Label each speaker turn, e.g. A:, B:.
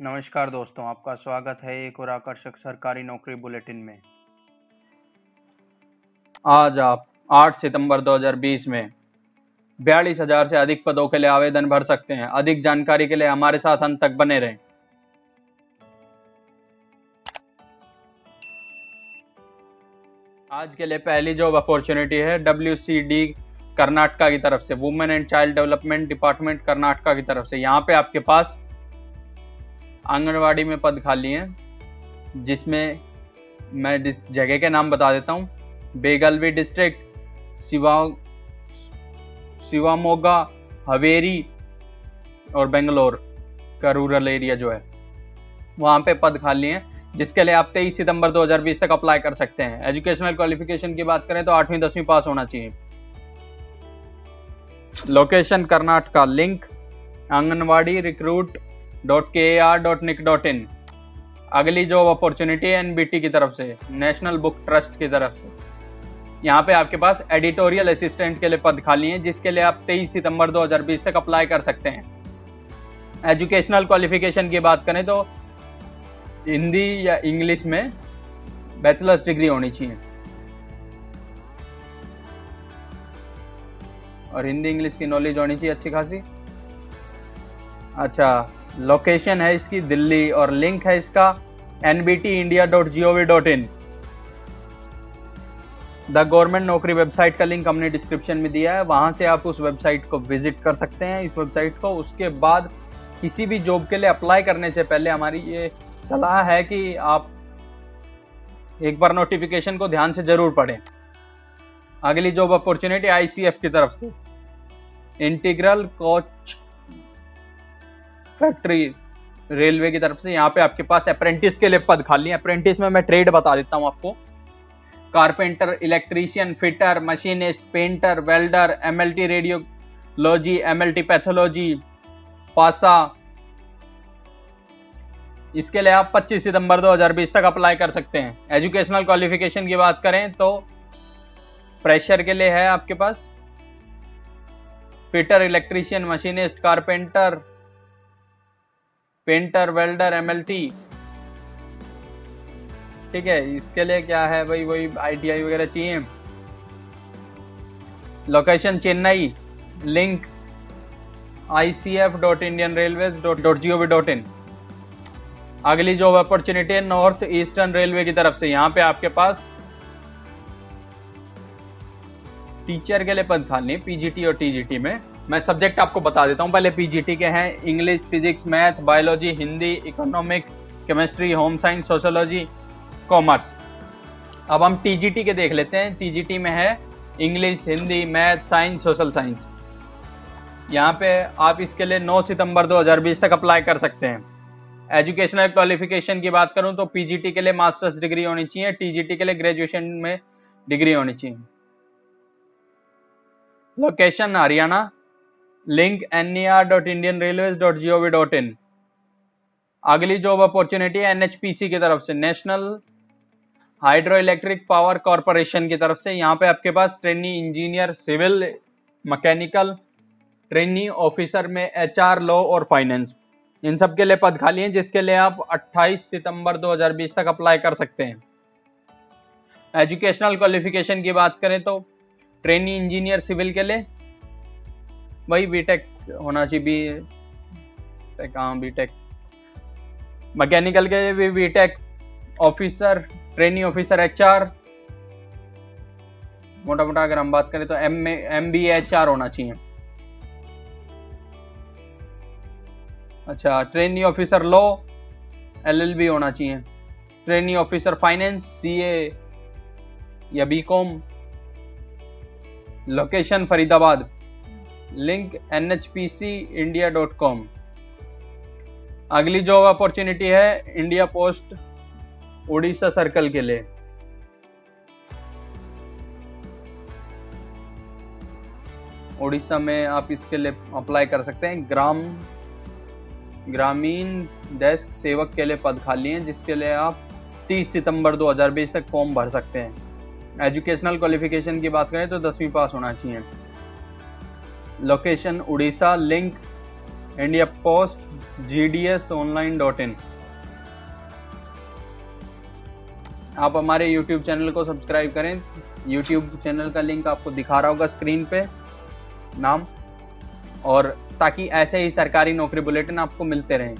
A: नमस्कार दोस्तों, आपका स्वागत है एक और आकर्षक सरकारी नौकरी बुलेटिन में। आज आप 8 सितंबर 2020 में बयालीस हज़ार से अधिक पदों के लिए आवेदन भर सकते हैं। अधिक जानकारी के लिए हमारे साथ अंत तक बने रहें। आज के लिए पहली जॉब अपॉर्चुनिटी है डब्ल्यू कर्नाटका की तरफ़ से women and child development department Karnataka की तरफ़ से। यहाँ पे आपके पास आंगनवाड़ी में पद खाली हैं, जिसमें मैं जगह के नाम बता देता हूँ। बेगलवी डिस्ट्रिक्ट शिवा शिवामोगा हवेरी और बेंगलोर का रूरल एरिया जो है, वहाँ पे पद खाली हैं, जिसके लिए आप 23 सितंबर 2020 तक अप्लाई कर सकते हैं। एजुकेशनल क्वालिफिकेशन की बात करें तो आठवीं, दसवीं पास होना चाहिए। Location Karnataka, link, anganwadi, recruit dot K R dot nic dot in अगली जॉब अपॉर्चुनिटी है एनबीटी की तरफ़ से नेशनल बुक ट्रस्ट की तरफ़ से। यहाँ पे आपके पास एडिटोरियल असिस्टेंट के लिए पद खाली हैं, जिसके लिए आप 23 सितंबर 2020 तक अप्लाई कर सकते हैं। एजुकेशनल क्वालिफिकेशन की बात करें तो हिंदी या इंग्लिश में बैचलर्स डिग्री होनी चाहिए। और हिंदी इंग्लिश की नॉलेज होनी चाहिए अच्छी खासी। अच्छा लोकेशन है इसकी दिल्ली और लिंक है इसका NBT India dot G O V dot in the government naukri website का लिंक हमने डिस्क्रिप्शन में दिया है, वहाँ से आप उस वेबसाइट को विज़िट कर सकते हैं, इस वेबसाइट को। उसके बाद किसी भी जॉब के लिए अप्लाई करने से पहले हमारी ये सलाह है कि आप एक बार नोटिफिकेशन को ध्यान से ज़रूर पढ़ें। अगली जॉब अपॉर्चुनिटी आईसीएफ की तरफ़ से। इंटीग्रल कोच फैक्ट्री रेलवे की तरफ़ से, यहाँ पे आपके पास अप्रेंटिस के लिए पद खाली है। अप्रेंटिस में मैं ट्रेड बता देता हूँ आपको। Carpenter electrician fitter machinist painter welder MLT radiology MLT pathology पासा। इसके लिए आप 25 सितंबर 2020 तक अप्लाई कर सकते हैं। एजुकेशनल क्वालिफिकेशन की बात करें तो प्रेशर के लिए है आपके पास। Fitter electrician machinist carpenter painter, welder MLT ठीक है, इसके लिए क्या है भाई वही आईटीआई वगैरह चाहिए। Location Chennai link I C F dot Indian railway dot G O V dot in अगली जॉब अपॉर्चुनिटी है नॉर्थ ईस्टर्न रेलवे की तरफ़ से, यहाँ पे आपके पास टीचर के लिए पद खाली पीजीटी और टीजीटी में। मैं सब्जेक्ट आपको बता देता हूँ। पहले पीजीटी के हैं English physics math biology Hindi economics chemistry home science sociology commerce अब हम टीजीटी के देख लेते हैं। टीजीटी में है English Hindi math science social science यहाँ पे आप इसके लिए 9 सितंबर 2020 तक अप्लाई कर सकते हैं। एजुकेशनल क्वालिफिकेशन की बात करूँ तो पीजीटी के लिए मास्टर्स डिग्री होनी चाहिए। टीजीटी के लिए ग्रेजुएशन में डिग्री होनी चाहिए। Location Haryana link N E R dot Indian railway dot G O V dot in अगली जॉब अपॉर्चुनिटी है एनएचपीसी की तरफ़ से national hydro electric power corporation की तरफ़ से। यहाँ पे आपके पास trainee engineer civil mechanical trainee officer में एचआर लॉ और फाइनेंस इन सब के लिए पद खाली हैं, जिसके लिए आप 28 सितंबर 2020 तक अप्लाई कर सकते हैं। एजुकेशनल क्वालिफिकेशन की बात करें तो ट्रेनी इंजीनियर सिविल के लिए वही बीटेक होना चाहिए बी कहाँ बीटेक मैकेनिकल के भी BTech officer training officer H R मोटा मोटा अगर हम बात करें तो M M B H R होना चाहिए। अच्छा training officer law L L B होना चाहिए। Training officer finance C A या B com location Faridabad. Link N H P C India dot com अगली जॉब अपॉर्चुनिटी है इंडिया पोस्ट उड़ीसा सर्कल के लिए। उड़ीसा में आप इसके लिए अप्लाई कर सकते हैं। ग्राम, ग्रामीण डेस्क सेवक के लिए पद खाली हैं, जिसके लिए आप 30 सितंबर 2020 तक फॉर्म भर सकते हैं। एजुकेशनल क्वालिफिकेशन की बात करें तो दसवीं पास होना चाहिए। Location Orissa link India post G D S online dot in आप हमारे यूट्यूब चैनल को सब्सक्राइब करें। यूट्यूब चैनल का लिंक आपको दिखा रहा होगा स्क्रीन पे, नाम, और ताकि ऐसे ही सरकारी नौकरी बुलेटिन आपको मिलते रहें।